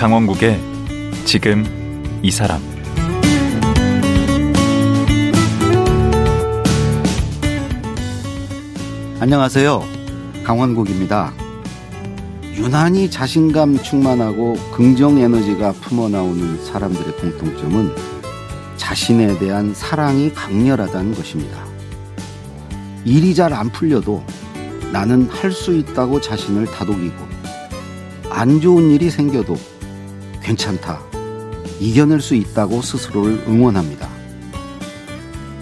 강원국의 지금 이 사람 안녕하세요. 강원국입니다. 유난히 자신감 충만하고 긍정 에너지가 품어나오는 사람들의 공통점은 자신에 대한 사랑이 강렬하다는 것입니다. 일이 잘 안 풀려도 나는 할 수 있다고 자신을 다독이고 안 좋은 일이 생겨도 괜찮다. 이겨낼 수 있다고 스스로를 응원합니다.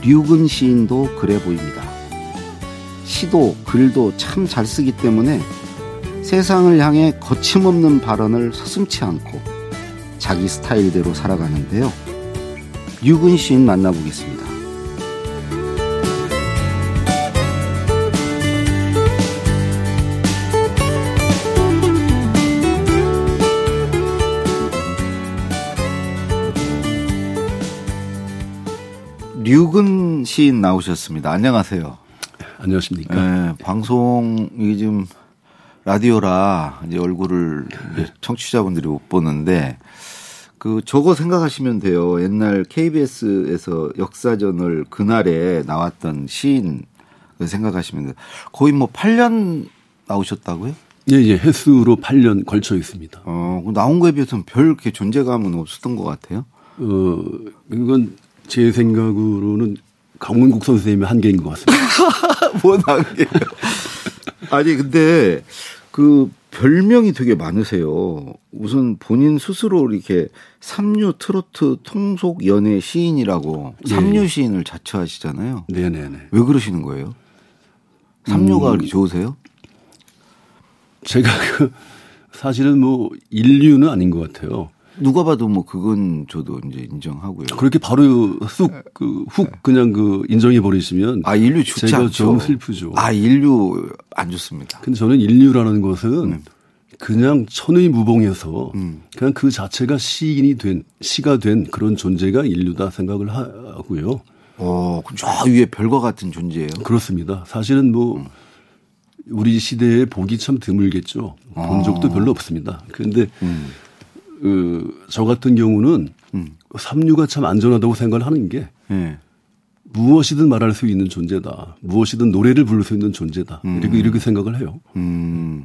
류근 시인도 그래 보입니다. 시도 글도 참 잘 쓰기 때문에 세상을 향해 거침없는 발언을 서슴치 않고 자기 스타일대로 살아가는데요. 류근 시인 만나보겠습니다. 류근 시인 나오셨습니다. 안녕하세요. 안녕하십니까. 네, 방송이 좀 라디오라 이제 얼굴을 이제 청취자분들이 못 보는데 그 저거 생각하시면 돼요. 옛날 KBS에서 역사전을 그날에 나왔던 시인 생각하시면 돼요. 거의 뭐 8년 나오셨다고요? 예, 예. 횟수로 8년 걸쳐 있습니다. 어, 나온 거에 비해서는 별 이렇게 존재감은 없었던 것 같아요. 어, 이건 제 생각으로는 강문국 선생님의 한계인 것 같습니다. 뭔 한계예요? 아니, 근데 그 별명이 되게 많으세요. 우선 본인 스스로 이렇게 삼류 트로트 통속 연예 시인이라고 예. 삼류 시인을 자처하시잖아요. 네네네. 왜 그러시는 거예요? 삼류가 음. 좋으세요? 제가 그 사실은 뭐 인류는 아닌 것 같아요. 누가 봐도 뭐 그건 저도 이제 인정하고요. 그렇게 바로 쑥 그훅 그냥 그 인정해 버리시면 아 인류 좋지 제가 않죠. 좀 슬프죠. 아 인류 안 좋습니다. 근데 저는 인류라는 것은 음. 그냥 천의 무봉에서 그냥 그 자체가 시인이 된 시가 된 그런 존재가 인류다 생각을 하고요. 어, 그럼 저 위에 별과 같은 존재예요. 그렇습니다. 사실은 뭐 우리 시대에 보기 참 드물겠죠. 본 적도 별로 없습니다. 그런데 그, 저 같은 경우는 삼류가 참 안전하다고 생각을 하는 게 예. 무엇이든 말할 수 있는 존재다. 무엇이든 노래를 부를 수 있는 존재다. 이렇게 이렇게 생각을 해요. 음.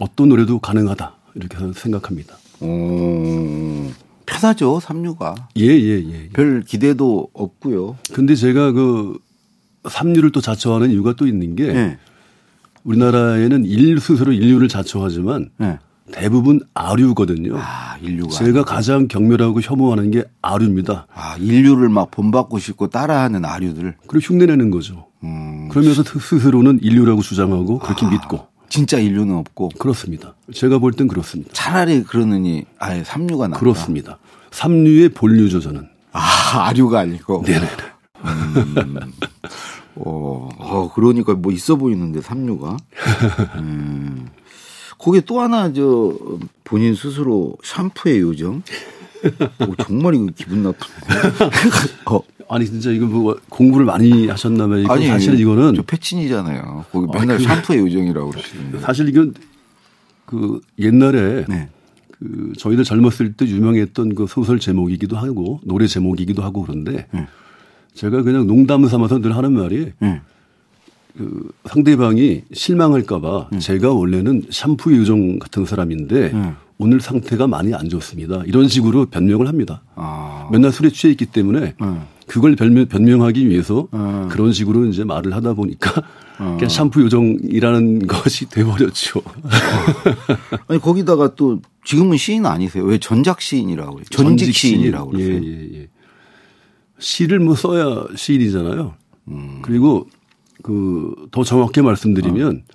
어떤 노래도 가능하다. 이렇게 생각합니다. 어, 편하죠, 삼류가. 예, 예, 예. 별 기대도 없고요. 근데 제가 그 삼류를 또 자처하는 이유가 또 있는 게 예. 우리나라에는 인류 스스로 인류를 자처하지만 예. 대부분 아류거든요. 아, 인류가. 제가 가장 경멸하고 혐오하는 게 아류입니다. 아, 인류를 막 본받고 싶고 따라하는 아류들. 그리고 흉내내는 거죠. 음. 그러면서 스스로는 인류라고 주장하고 그렇게 아. 믿고 진짜 인류는 없고. 그렇습니다. 제가 볼 땐 그렇습니다. 차라리 그러느니 아예 삼류가 낫다. 그렇습니다. 삼류의 본류죠 저는. 아, 아류가 아니고. 네네. 어, 어, 그러니까 뭐 있어 보이는데 삼류가. 음. 거기에 또 하나 저 본인 스스로 샴푸의 요정. 어, 정말 이거 기분 나쁜데. 어, 아니 진짜 이거 뭐 공부를 많이 하셨나봐요. 이거 사실 이거는 저 패친이잖아요. 거기 맨날 샴푸의 요정이라고 그러시는데. 사실 이건 그 옛날에 네. 그 저희들 젊었을 때 유명했던 그 소설 제목이기도 하고 노래 제목이기도 하고 그런데 네. 제가 그냥 농담 삼아서 늘 하는 말이 네. 그 상대방이 실망할까봐 제가 원래는 샴푸 요정 같은 사람인데 네. 오늘 상태가 많이 안 좋습니다. 이런 식으로 변명을 합니다. 아. 맨날 술에 취해 있기 때문에 네. 그걸 변명, 변명 하기 위해서 네. 그런 식으로 이제 말을 하다 보니까 그냥 샴푸 요정이라는 것이 돼버렸죠. 아니 거기다가 또 지금은 시인 아니세요? 왜 전작 시인이라고 그래요? 전직 시인이라고 그러세요? 예, 예, 예. 시를 뭐 써야 시인이잖아요. 음. 그리고 그 더 정확히 말씀드리면 어.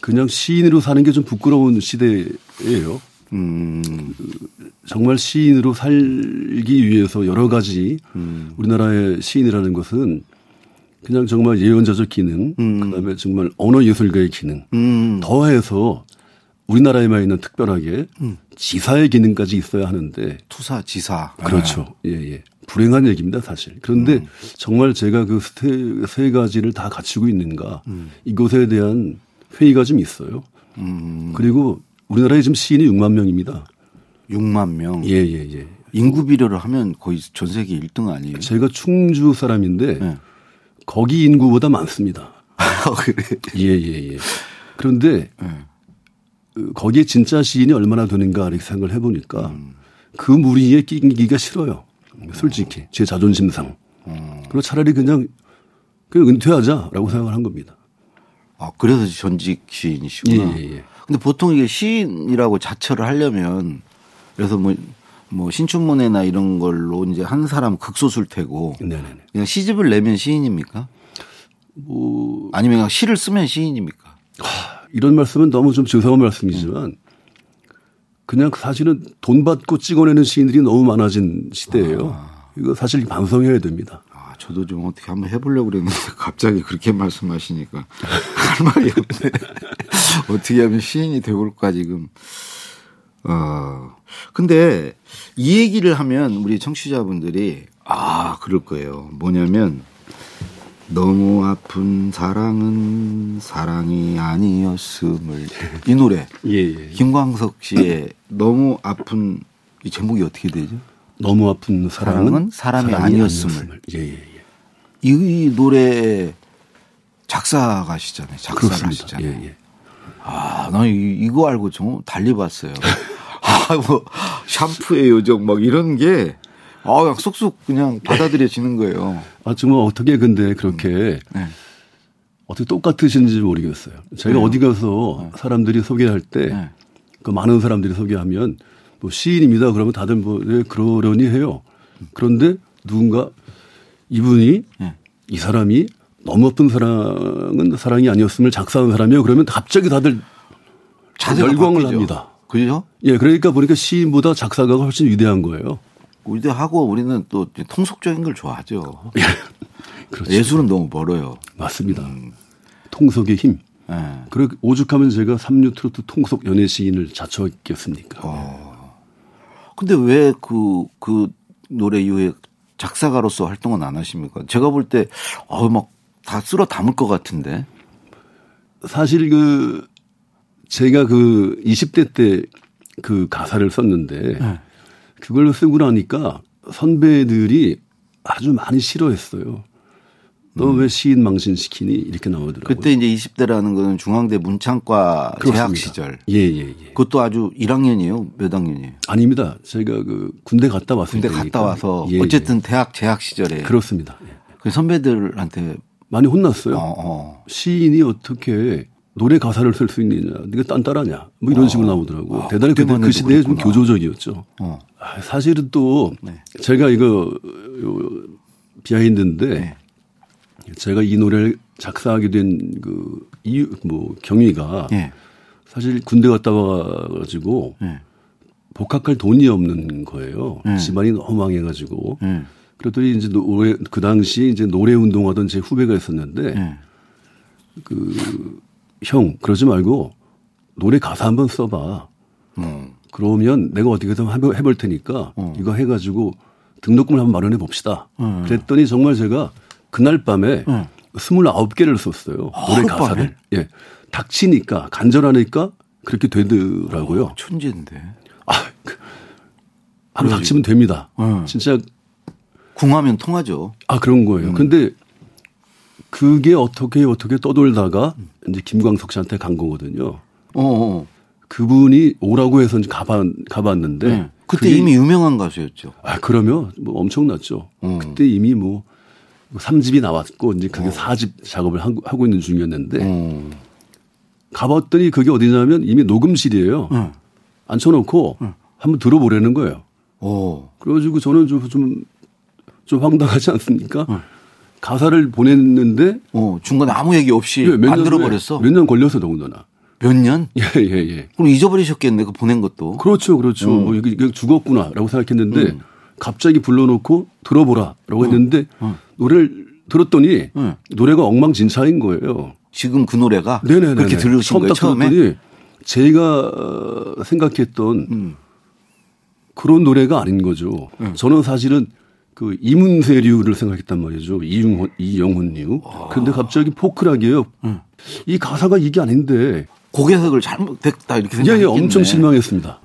그냥 시인으로 사는 게 좀 부끄러운 시대예요. 음. 정말 시인으로 살기 위해서 여러 가지 음. 우리나라의 시인이라는 것은 그냥 정말 예언자적 기능, 그다음에 정말 언어 예술가의 기능, 음. 더해서 우리나라에만 있는 특별하게 음. 지사의 기능까지 있어야 하는데 투사 지사. 그렇죠. 예, 예. 불행한 얘기입니다, 사실. 그런데 음. 정말 제가 그 세, 세 가지를 다 갖추고 있는가 음. 이것에 대한 회의가 좀 있어요. 음. 그리고 우리나라에 지금 시인이 6만 명입니다. 6만 명. 예, 예, 예. 인구 비례를 하면 거의 전 세계 1등 아니에요? 제가 충주 사람인데 네. 거기 인구보다 많습니다. 아, 그래. 예, 예, 예. 그런데 네. 그 거기에 진짜 시인이 얼마나 되는가 이렇게 생각을 해보니까 음. 그 무리에 끼기가 싫어요. 솔직히 제 자존심상. 음. 그리고 차라리 그냥 그냥 은퇴하자라고 생각을 한 겁니다. 아, 그래서 전직 시인이시구나. 예, 예, 예. 근데 보통 이게 시인이라고 자처를 하려면 그래서 뭐, 뭐 신춘문예나 이런 걸로 이제 한 사람 극소수일 테고 네네네. 그냥 시집을 내면 시인입니까? 뭐 아니면 그냥 시를 쓰면 시인입니까? 이런 말씀은 너무 좀 죄송한 말씀이지만 그냥 사실은 돈 받고 찍어내는 시인들이 너무 많아진 시대예요. 이거 사실 반성해야 됩니다. 아, 저도 좀 어떻게 한번 해보려고 그랬는데 갑자기 그렇게 말씀하시니까 할 말이 없네. 어떻게 하면 시인이 되볼까 지금. 어. 근데 이 얘기를 하면 우리 청취자분들이 아, 그럴 거예요. 뭐냐면 너무 아픈 사랑은 사랑이 아니었음을 이 노래 예, 예. 김광석 씨의 너무 아픈 이 제목이 어떻게 되죠? 너무 아픈 사랑은, 사랑은 사람이 아니었음을. 예, 예, 예. 이 노래 작사가시잖아요. 예, 예. 아, 나 이- 이거 알고 좀 달리 봤어요. 아, 뭐 샴푸의 요정 막 이런 게 아, 쏙쏙 그냥 받아들여지는 거예요. 아, 정말 어떻게 근데 그렇게 네. 어떻게 똑같으신지 모르겠어요. 제가 어디 가서 사람들이 소개할 때, 네. 그 많은 사람들이 소개하면 뭐 시인입니다. 그러면 다들 뭐, 네, 그러려니 해요. 그런데 누군가 이분이 네. 이 사람이 너무 아픈 사랑은 사랑이 아니었음을 작사한 사람이에요. 그러면 갑자기 다들 열광을 바뀌죠. 합니다. 그죠? 예, 그러니까 보니까 시인보다 작사가가 훨씬 위대한 거예요. 우리하고 우리는 또 통속적인 걸 좋아하죠. 그렇죠. 예술은 너무 멀어요. 맞습니다. 통속의 힘. 예. 그렇게 오죽하면 제가 삼류 트로트 통속 연예 시인을 자처했겠습니까? 근데 왜 그, 그 노래 이후에 작사가로서 활동은 안 하십니까? 제가 볼 때, 어우, 막다 쓸어 담을 것 같은데. 사실 그 제가 그 20대 때 그 가사를 썼는데 네. 그걸 쓰고 나니까 선배들이 아주 많이 싫어했어요. 너왜 시인 망신시키니? 이렇게 나오더라고요. 음. 그때 이제 20대라는 거는 중앙대 문창과 재학 그렇습니다. 시절. 예, 예, 예. 그것도 아주 1학년이에요? 몇 학년이에요? 아닙니다. 제가 그 군대 갔다 왔을 군대 때니까. 갔다 와서 예, 예. 어쨌든 대학 재학 시절에 그렇습니다. 예. 그 선배들한테 많이 혼났어요. 어, 어. 시인이 어떻게 노래 가사를 쓸 수 있느냐, 네가 딴따라냐, 뭐 이런 식으로 나오더라고요. 아, 대단히 그때도 시대에 좀 그랬구나. 교조적이었죠. 어. 아, 사실은 또 네. 제가 이거 요, behind인데 네. 제가 이 노래를 작사하게 된 그 이유 뭐 경위가 예. 사실 군대 갔다 와가지고 예. 복학할 돈이 없는 거예요. 네. 집안이 너무 망해가지고. 예. 그랬더니 이제 노래 그 당시 이제 노래 운동하던 제 후배가 있었는데 예. 형 그러지 말고 노래 가사 한번 써봐. 음. 그러면 내가 어떻게든 해볼, 테니까 어. 이거 해가지고 등록금을 한번 마련해 봅시다. 음. 그랬더니 정말 제가 그날 밤에 음. 29개를 썼어요. 노래 하룻밤에? 가사를. 예. 닥치니까 간절하니까 그렇게 되더라고요. 어, 천재인데. 아, 그, 한번 닥치면 됩니다. 음. 진짜 궁하면 통하죠. 아 그런 거예요. 음. 근데 그게 어떻게 어떻게 떠돌다가 이제 김광석 씨한테 간 거거든요. 어, 어. 그분이 오라고 해서 가봤, 가봤는데 네. 그때 이미 유명한 가수였죠. 아 그러면 뭐 엄청났죠. 음. 그때 이미 뭐 3집이 나왔고 이제 그게 사 4집 작업을 하고, 있는 중이었는데 어. 가봤더니 그게 어디냐면 이미 녹음실이에요. 응. 앉혀놓고 한번 들어보라는 거예요. 어. 그래가지고 저는 좀, 좀, 좀 황당하지 않습니까? 가사를 보냈는데 어. 중간에 아무 얘기 없이 예, 몇안년 들어버렸어. 몇 년 걸려서 더군다나. 몇 년? 예, 예, 예. 그럼 잊어버리셨겠네. 그 보낸 것도. 그렇죠, 그렇죠. 음. 뭐 이게, 이게 죽었구나 라고 생각했는데 갑자기 불러놓고 들어보라 라고 했는데 노래를 들었더니 음. 노래가 엉망진창인 거예요. 지금 그 노래가 네네네. 그렇게 들으신 거예요 딱 처음에. 들었더니 제가 어, 생각했던 음. 그런 노래가 아닌 거죠. 음. 저는 사실은 그 이문세류를 생각했단 말이죠. 이용훈, 이영훈류. 아. 그런데 갑자기 포크락이에요. 음. 이 가사가 이게 아닌데. 곡 해석을 잘못됐다 이렇게 예, 예, 생각했겠네. 엄청 실망했습니다.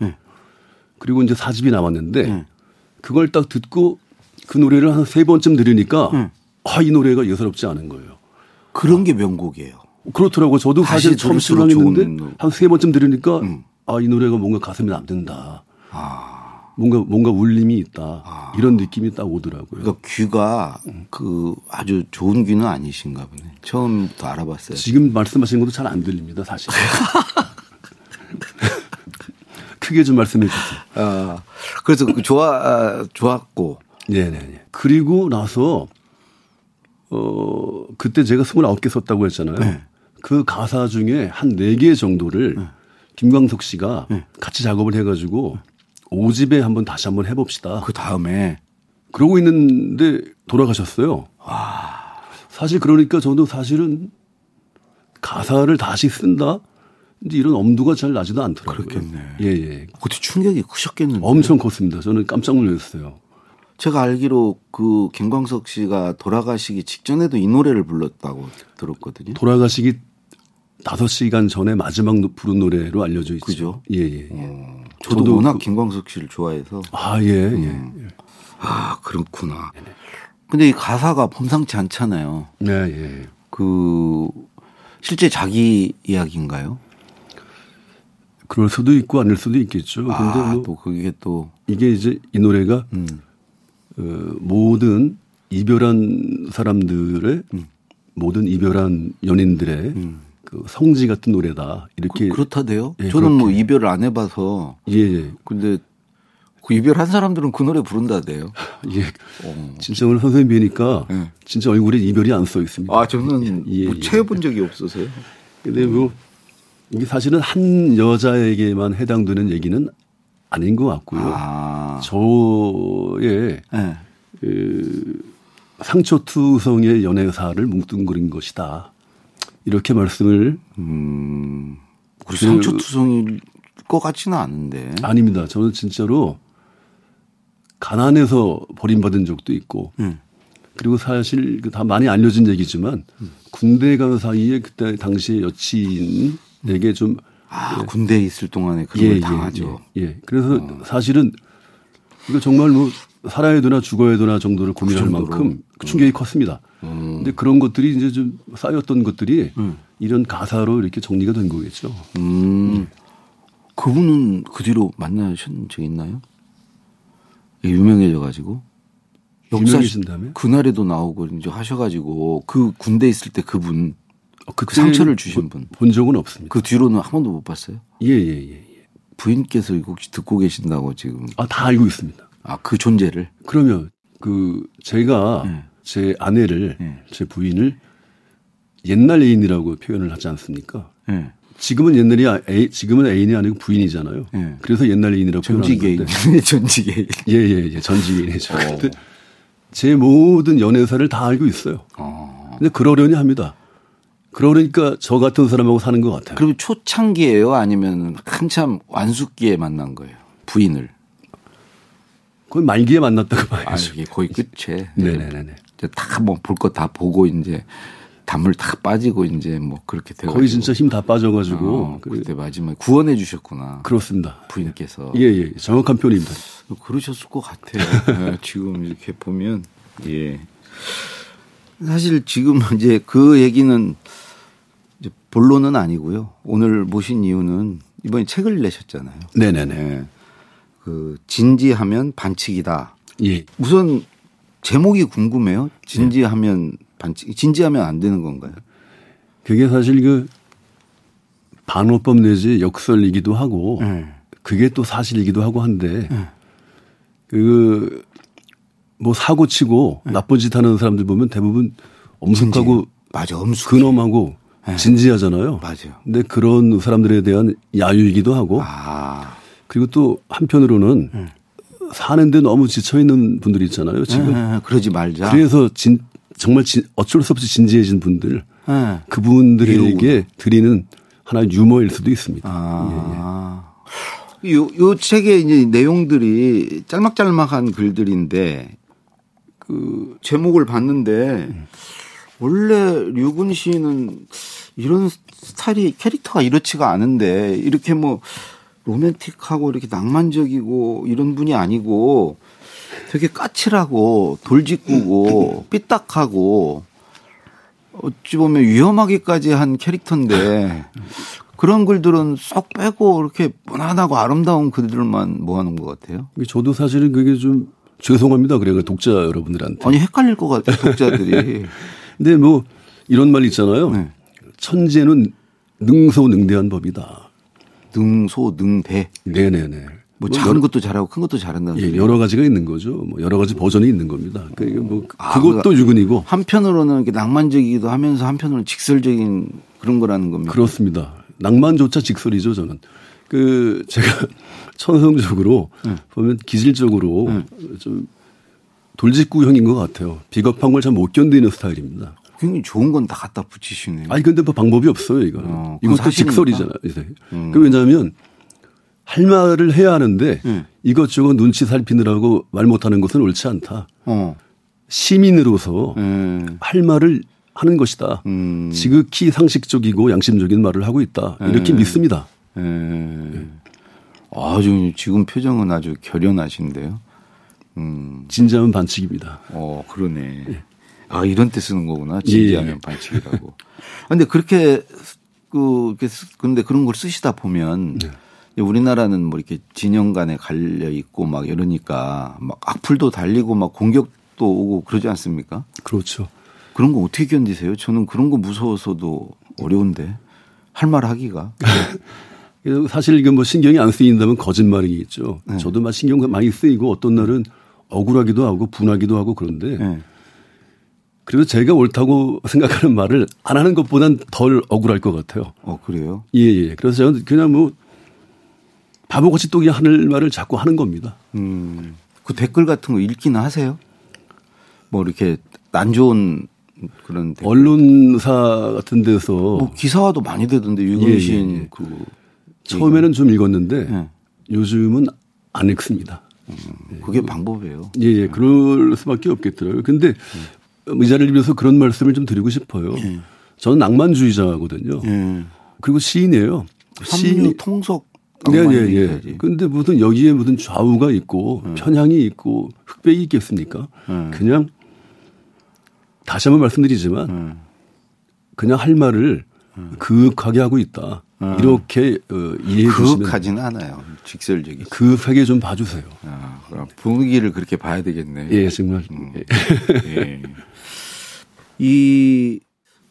그리고 이제 사집이 나왔는데 네. 그걸 딱 듣고 그 노래를 한 세 번쯤 들으니까 네. 아, 이 노래가 예사롭지 않은 거예요. 그런 게 명곡이에요. 그렇더라고. 저도 사실 처음 노래. 한세 번쯤 들으니까 음. 아, 이 노래가 뭔가 가슴에 남는다. 아. 뭔가 뭔가 울림이 있다. 이런 느낌이 딱 오더라고요. 그러니까 귀가 그 아주 좋은 귀는 아니신가 보네. 처음부터 알아봤어요. 지금 말씀하신 것도 잘 안 들립니다, 사실. 크게 좀 말씀해 주세요. 아, 그래서 그 좋아 아, 좋았고 네네네. 그리고 나서, 어, 그때 제가 29개 썼다고 했잖아요. 네. 그 가사 중에 한 4개 정도를 김광석 씨가 같이 작업을 해가지고 오집에 한번 다시 한번 해봅시다. 그 다음에 그러고 있는데 돌아가셨어요. 사실 그러니까 저도 사실은 가사를 다시 쓴다? 이제 이런 엄두가 잘 나지도 않더라고요. 그렇겠네. 예, 예. 그때 충격이 크셨겠는데. 엄청 컸습니다. 저는 깜짝 놀랐어요. 제가 알기로 그 김광석 씨가 돌아가시기 직전에도 이 노래를 불렀다고 들었거든요. 돌아가시기 5시간 전에 마지막 노- 부른 노래로 알려져 있죠. 그죠? 예, 예. 예. 어, 저도, 저도 워낙 그- 김광석 씨를 좋아해서 아, 예, 예. 아 그렇구나. 근데 이 가사가 범상치 않잖아요. 네, 예. 그 실제 자기 이야기인가요? 그럴 수도 있고 아닐 수도 있겠죠. 근데 아, 뭐 또 그게 또 이게 이제 이 노래가 음. 어, 모든 이별한 사람들의 음. 모든 이별한 연인들의 그 성지 같은 노래다. 이렇게 그, 그렇다대요. 예, 저는 뭐 그렇게. 이별을 안 해봐서 예, 예. 근데 그 이별한 사람들은 그 노래 부른다대요. 예. 어. 진짜 오늘 선생님 뵈니까 예. 진짜 얼굴에 이별이 안 써 있습니다. 아 저는 예, 뭐 예. 채워본 적이 없어서요. 근데 뭐 이게 사실은 한 여자에게만 해당되는 얘기는 아닌 것 같고요. 아, 저의 예. 그 상처투성의 연애사를 뭉뚱그린 것이다. 이렇게 말씀을 음, 그 그- 상처투성일 것 같지는 않은데. 아닙니다. 저는 진짜로 가난해서 버림받은 적도 있고 음. 그리고 사실 그다 많이 알려진 얘기지만 군대 간 사이에 그때 당시에 여친에게 좀 아, 군대에 있을 동안에 그런 걸 당하죠. 예, 예. 그래서 사실은 이거 정말 뭐 살아야 되나 죽어야 되나 정도를 고민할 그? 만큼 충격이 컸습니다. 근데 그런 것들이 이제 좀 쌓였던 것들이 이런 가사로 이렇게 정리가 된 거겠죠. 음. 그분은 그 뒤로 만나신 적 있나요? 예, 유명해져 가지고. 유명해진 다음에? 그날에도 나오고 이제 하셔가지고 그 군대 있을 때 그분 어, 그 상처를 주신 분. 본 적은 없습니다. 그 뒤로는 한 번도 못 봤어요. 예, 예, 예. 예. 부인께서 혹시 듣고 계신다고 지금. 아, 다 알고 있습니다. 아, 그 존재를. 그러면 그 제가 네. 제 아내를 네. 제 부인을 옛날 애인이라고 표현을 하지 않습니까? 예. 지금은 옛날이 아- 애, 지금은 애인이 아니고 부인이잖아요. 네. 그래서 옛날 애인이라고 표현하는 전지개인. 건데. 전지개인. 예, 예, 예. 전지개인이죠. 어. 근데 제 모든 연애사를 다 알고 있어요. 어. 근데 그러려니 합니다. 그러니까 저 같은 사람하고 사는 것 같아요. 그러면 초창기예요? 아니면 한참 완숙기에 만난 거예요? 부인을. 거의 말기에 만났다고 아, 봐야죠. 이게 거의 끝에. 네네네네. 다뭐 볼 거 다 보고 이제 담을 다 빠지고 이제 뭐 그렇게 되고. 거의 진짜 힘 다 빠져가지고. 어, 그- 그때 마지막에 구원해 주셨구나. 그렇습니다. 부인께서. 예, 예. 정확한 표현입니다. 그러셨을 것 같아요. 예, 지금 이렇게 보면 예. 사실 지금 이제 그 얘기는 이제 본론은 아니고요. 오늘 모신 이유는 이번에 책을 내셨잖아요. 네네네. 예. 그 진지하면 반칙이다. 예. 우선 제목이 궁금해요. 진지하면 반칙. 진지하면 안 되는 건가요? 그게 사실 그 반어법 내지 역설이기도 하고 네. 그게 또 사실이기도 하고 한데 그 뭐 사고 치고 나쁜 짓 하는 사람들 보면 대부분 엄숙하고 맞아. 엄숙. 근엄하고 진지하잖아요. 맞아요. 근데 그런 사람들에 대한 야유이기도 하고 아. 그리고 또 한편으로는 사는데 너무 지쳐 있는 분들이 있잖아요. 지금 예, 그러지 말자. 그래서 진 정말 진, 어쩔 수 없이 진지해진 분들 예. 그분들에게 드리는 하나의 유머일 수도 있습니다. 아. 요, 요 책의 이제 내용들이 짤막짤막한 글들인데 그 제목을 봤는데 원래 류근 씨는 이런 스타일이 캐릭터가 이렇지가 않은데 이렇게 뭐 로맨틱하고 이렇게 낭만적이고 이런 분이 아니고 되게 까칠하고 돌직구고 삐딱하고 어찌 보면 위험하기까지 한 캐릭터인데 그런 글들은 쏙 빼고 이렇게 무난하고 아름다운 글들만 모아놓은 것 같아요. 저도 사실은 그게 좀 죄송합니다. 그래요. 독자 여러분들한테. 아니 헷갈릴 것 같아요. 독자들이. 근데 뭐 이런 말 있잖아요. 네. 천재는 능소능대한 법이다. 능소능대. 네네네. 뭐뭐 작은 여러, 것도 잘하고 큰 것도 잘한다는 예. 여러 가지가 있는 거죠. 뭐 여러 가지 버전이 있는 겁니다. 그러니까 뭐 아, 그것도 유근이고 한편으로는 이렇게 낭만적이기도 하면서 한편으로는 직설적인 그런 거라는 겁니다. 그렇습니다. 낭만조차 직설이죠, 저는. 그, 제가 천성적으로 네. 보면 기질적으로 좀 돌직구형인 것 같아요. 비겁한 걸 잘 못 견디는 스타일입니다. 굉장히 좋은 건 다 갖다 붙이시네요. 아니, 근데 뭐 방법이 없어요, 이거. 어, 이것도. 직설이잖아요. 이제. 그 왜냐하면 할 말을 해야 하는데 음. 이것저것 눈치 살피느라고 말 못하는 것은 옳지 않다. 어. 시민으로서 음. 할 말을 하는 것이다. 음. 지극히 상식적이고 양심적인 말을 하고 있다. 이렇게 음. 믿습니다. 예. 아주 지금 표정은 아주 결연하신데요. 음. 진지하면 반칙입니다. 어, 그러네. 아, 이런 때 쓰는 거구나. 진지하면 예. 반칙이라고. 아, 근데 그렇게 그, 근데 그런 걸 쓰시다 보면 네. 우리나라는 뭐 이렇게 진영 간에 갈려 있고 막 이러니까 막 악플도 달리고 막 공격도 오고 그러지 않습니까? 그렇죠. 그런 거 어떻게 견디세요? 저는 그런 거 무서워서도 어려운데 할 말 하기가. 사실 이게 뭐 신경이 안 쓰인다면 거짓말이겠죠. 네. 저도 막 신경 많이 쓰이고 어떤 날은 억울하기도 하고 분하기도 하고 그런데 예. 그래도 제가 옳다고 생각하는 말을 안 하는 것보단 덜 억울할 것 같아요. 어, 그래요? 예, 예. 그래서 저는 그냥 뭐 바보같이 또 그냥 하는 말을 자꾸 하는 겁니다. 음, 그 댓글 같은 거 읽기는 하세요? 뭐 이렇게 안 좋은 그런 댓글. 언론사 같은 데서 뭐 기사화도 많이 되던데 유근신 예, 예, 예. 그 처음에는 좀 읽었는데 예. 요즘은 안 읽습니다. 그게 방법이에요. 예, 예. 그럴 수밖에 없겠더라고요. 근데 의자를 빌어서 그런 말씀을 좀 드리고 싶어요. 저는 낭만주의자거든요. 예. 그리고 시인이에요. 삼류 통속 네, 예, 예. 낭만주의자지. 근데 무슨 여기에 무슨 좌우가 있고 편향이 있고 흑백이 있겠습니까? 음. 그냥 다시 한번 말씀드리지만 음. 그냥 할 말을 그윽하게 하고 있다. 이렇게 어, 이해해 주시면 그윽하지는 않아요. 직설적이. 그윽하게 좀 봐주세요. 아, 그럼 분위기를 그렇게 봐야 되겠네. 예, 정말. 음. 예. 예. 이,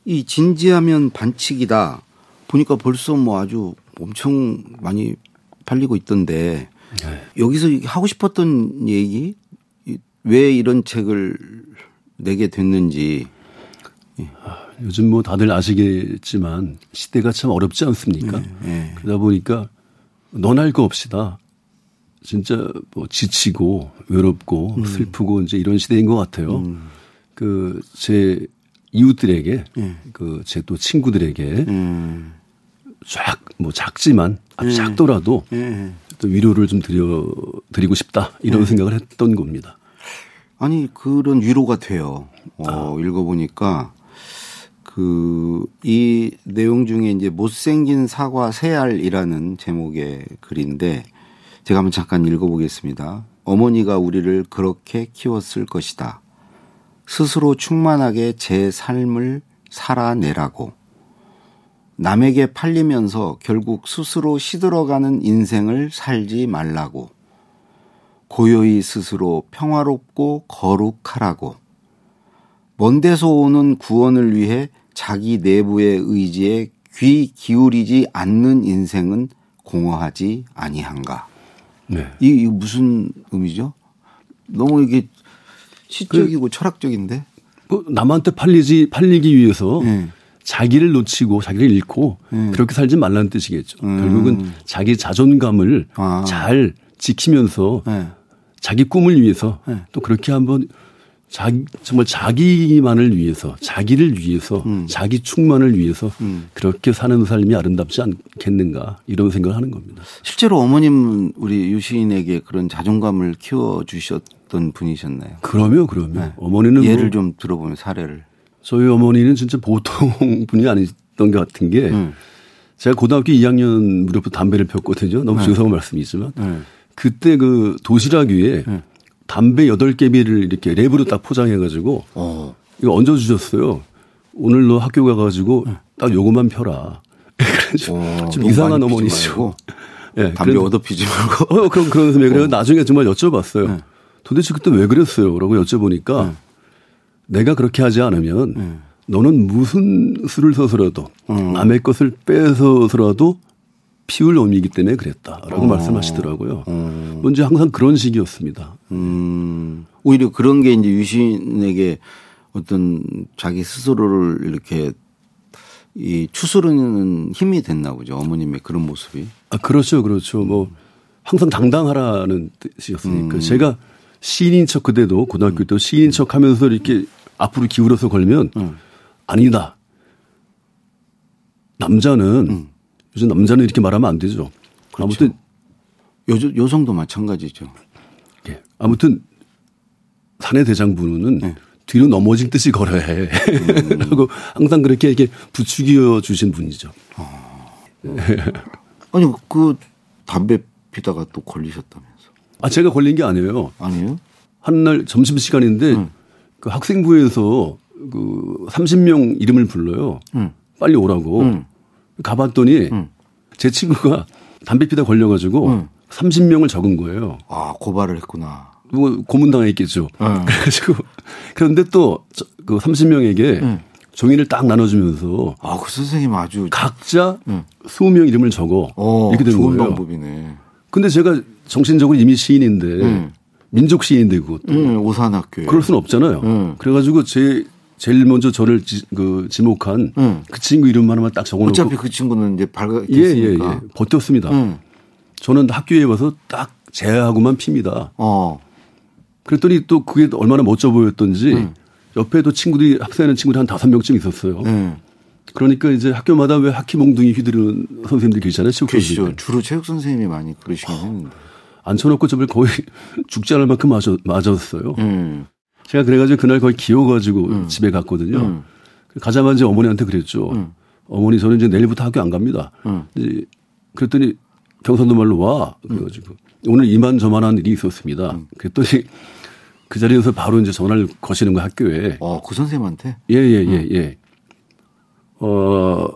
이 진지하면 반칙이다. 보니까 벌써 뭐 아주 엄청 많이 팔리고 있던데 여기서 하고 싶었던 얘기 이- 왜 이런 책을 내게 됐는지 요즘 뭐 다들 아시겠지만 시대가 참 어렵지 않습니까? 예. 그러다 보니까 넌할거 없이다. 진짜 뭐 지치고 외롭고 슬프고 이제 이런 시대인 것 같아요. 그제 이웃들에게 그제 또 친구들에게 음. 쫙뭐 작지만 아주 작더라도 예. 또 위로를 좀 드려 드리고 싶다 이런 생각을 했던 겁니다. 아니 그런 위로가 돼요. 어, 읽어보니까 그 이 내용 중에 이제 못생긴 사과 세 알이라는 제목의 글인데 제가 한번 잠깐 읽어보겠습니다. 어머니가 우리를 그렇게 키웠을 것이다. 스스로 충만하게 제 삶을 살아내라고. 남에게 팔리면서 결국 스스로 시들어가는 인생을 살지 말라고. 고요히 스스로 평화롭고 거룩하라고. 먼 데서 오는 구원을 위해 자기 내부의 의지에 귀 기울이지 않는 인생은 공허하지 아니한가. 네. 이, 이 무슨 의미죠? 너무 이게 시적이고 철학적인데. 그 남한테 팔리지 팔리기 위해서 네. 자기를 놓치고 자기를 잃고 음. 그렇게 살지 말라는 뜻이겠죠. 음. 결국은 자기 자존감을 아. 잘 지키면서 네. 자기 꿈을 위해서 네. 또 그렇게 한번 자기 정말 자기만을 위해서 자기를 위해서 음. 자기 충만을 위해서 음. 그렇게 사는 삶이 아름답지 않겠는가 이런 생각을 하는 겁니다. 실제로 어머님은 우리 유시인에게 그런 자존감을 키워 주셨던 분이셨나요? 그러면 그러면 네. 어머니는 예를 뭐 좀 들어보면 사례를. 저희 어머니는 진짜 보통 분이 아니었던 것 같은 게 음. 제가 고등학교 2학년 무렵부터 담배를 폈거든요. 너무 죄송한 말씀이지만 네. 그때 그 도시락 위에 담배 8개비를 이렇게 랩으로 딱 포장해가지고 어. 이거 얹어 주셨어요. 오늘 너 학교 가가지고 딱 요것만 펴라. 어, 좀 이상한. 말고 예, 담배 그런- 얻어 피지 말고. 어, 그럼 그런 선배 그래서 나중에 정말 여쭤봤어요. 도대체 그때 왜 그랬어요? 라고 여쭤보니까 내가 그렇게 하지 않으면 너는 무슨 수를 서서라도 남의 것을 뺏어서라도 피울 놈이기 때문에 그랬다라고 말씀하시더라고요. 먼저 항상 그런 식이었습니다. 음, 오히려 그런 게 이제 유신에게 어떤 자기 스스로를 이렇게 이 추스르는 힘이 됐나 보죠. 어머님의 그런 모습이. 아, 그렇죠, 그렇죠. 뭐 항상 당당하라는 뜻이었으니까 제가 시인인 척 그때도 고등학교 때 시인인 척 하면서 이렇게 앞으로 기울어서 걸면 아니다. 남자는 요즘 남자는 이렇게 말하면 안 되죠. 아무튼 요, 여성도 마찬가지죠. 예. 아무튼 사내 대장부는 뒤로 넘어질 듯이 걸어야 해. 라고 항상 그렇게 이렇게 부추겨 주신 분이죠. 아니, 그 담배 피다가 또 걸리셨다면서. 아, 제가 걸린 게 아니에요. 아니에요? 한날 점심 시간인데 그 학생부에서 그 30명 이름을 불러요. 응. 빨리 오라고. 응. 가봤더니 제 친구가 담배 피다 걸려가지고 응. 30명을 적은 거예요. 아, 고발을 했구나. 뭐 고문당했겠죠. 응. 그래가지고 그런데 또 그 30명에게 응. 종이를 딱 나눠주면서 아, 그 선생님 아주. 각자 응. 20명 이름을 적어 어, 이렇게 되는 좋은 거예요. 방법이네. 근데 제가 정신적으로 이미 시인인데 응. 민족 시인인데 그것도 응, 오산학교에. 그럴 수는 없잖아요. 응. 그래가지고 제 제일 먼저 저를 지, 그 지목한 응. 그 친구 이름 하나만 딱 적어놓고 어차피 그 친구는 이제 예예예 발각됐으니까. 버텼습니다. 응. 저는 학교에 와서 딱 제하고만 핍니다. 어. 그랬더니 또 그게 얼마나 멋져 보였던지 옆에도 친구들이 합세하는 친구들이 한 다섯 명쯤 있었어요. 응. 그러니까 이제 학교마다 왜 학기 몽둥이 휘두르는 선생님들 계시잖아요. 체육 계시죠. 주로 체육 선생님이 많이 그러시긴 했는데. 앉혀놓고 저를 거의 죽지 않을 만큼 맞았, 맞았어요. 응. 제가 그래가지고 그날 거의 기어가지고 집에 갔거든요. 가자마자 어머니한테 그랬죠. 어머니 저는 이제 내일부터 학교 안 갑니다. 이제 그랬더니 경상도 말로 와. 그래가지고 오늘 이만저만한 일이 있었습니다. 그랬더니 그 자리에서 바로 이제 전화를 거시는 거 학교에. 어, 그 선생님한테? 예, 예, 예, 예. 어,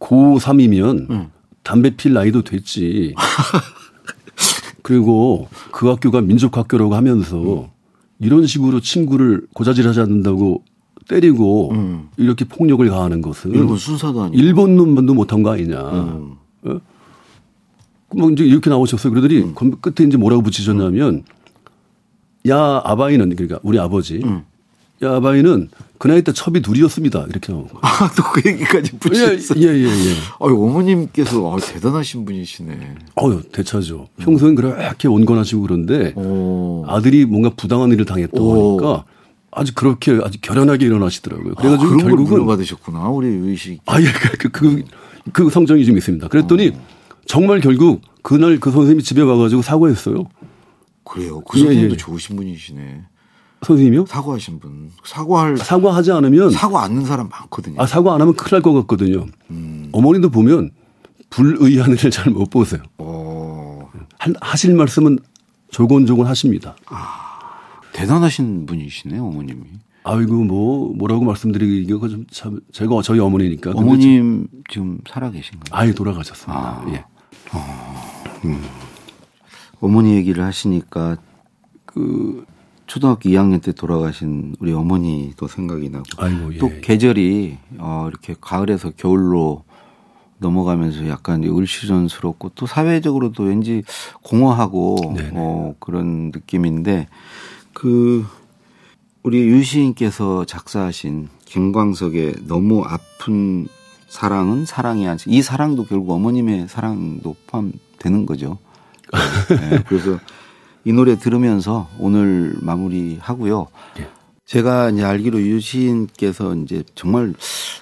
고3이면 담배 필 나이도 됐지. 그리고 그 학교가 민족학교라고 하면서 이런 식으로 친구를 고자질 하지 않는다고 때리고 이렇게 폭력을 가하는 것은 일본 순사도 아니고. 일본 놈만도 못한 거 아니냐. 음. 어? 뭐 이제 이렇게 나오셨어요. 그러더니 그 끝에 이제 뭐라고 붙이셨냐면 야 아바이는 그러니까 우리 아버지 야 아바이는 그 나이 때 첩이 둘이었습니다. 이렇게 나오고. 아, 또 그 얘기까지 붙였어. 예, 예, 예, 예. 아유, 어머님께서 아, 대단하신 분이시네. 어유 대차죠. 평소엔 그렇게 온건하시고 그런데 오. 아들이 뭔가 부당한 일을 당했다고 오. 하니까 아주 그렇게 아주 결연하게 일어나시더라고요. 아, 그래가지고 걸 결국은 물려받으셨구나. 우리 유이식. 아, 예, 그, 그, 그 성정이 좀 있습니다. 그랬더니 정말 결국 그날 그 선생님이 집에 와가지고 사과했어요. 그래요. 그 예, 선생님도 예. 좋으신 분이시네. 선생님이요? 사과하신 분. 사과할, 사과하지 않으면 사과 않는 사람 많거든요. 아 사과 안 하면 큰일 날 것 같거든요. 음. 어머니도 보면 불의한 일을 잘 못 보세요. 어, 할- 하실 말씀은 조곤조곤 하십니다. 대단하신 분이시네, 어머님이. 아이고 뭐 뭐라고 말씀드리기가 좀참 제가 저희 어머니니까. 어머님 지금 살아 계신가요? 아예 돌아가셨습니다. 아. 예. 어머니 얘기를 하시니까 그 초등학교 2학년 때 돌아가신 우리 어머니도 생각이 나고 아이고 예. 또 계절이 어 이렇게 가을에서 겨울로 넘어가면서 약간 을시전스럽고 또 사회적으로도 왠지 공허하고 네네. 어 그런 느낌인데 그 우리 유시인께서 작사하신 김광석의 너무 아픈 사랑은 사랑이 아니지 이 사랑도 결국 어머님의 사랑도 포함되는 거죠. 네, 그래서 이 노래 들으면서 오늘 마무리하고요. 예. 제가 이제 알기로 유시인께서 이제 정말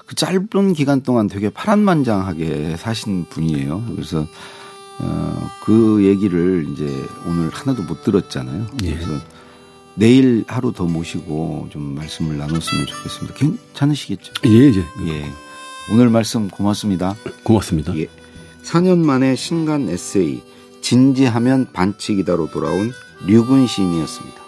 그 짧은 기간 동안 되게 파란만장하게 사신 분이에요. 그래서 어, 그 얘기를 이제 오늘 하나도 못 들었잖아요. 예. 그래서 내일 하루 더 모시고 좀 말씀을 나눴으면 좋겠습니다. 괜찮으시겠죠? 예, 예. 예. 오늘 말씀 고맙습니다. 고맙습니다. 예. 4년 만에 신간 에세이 진지하면 반칙이다로 돌아온 류근 시인이었습니다.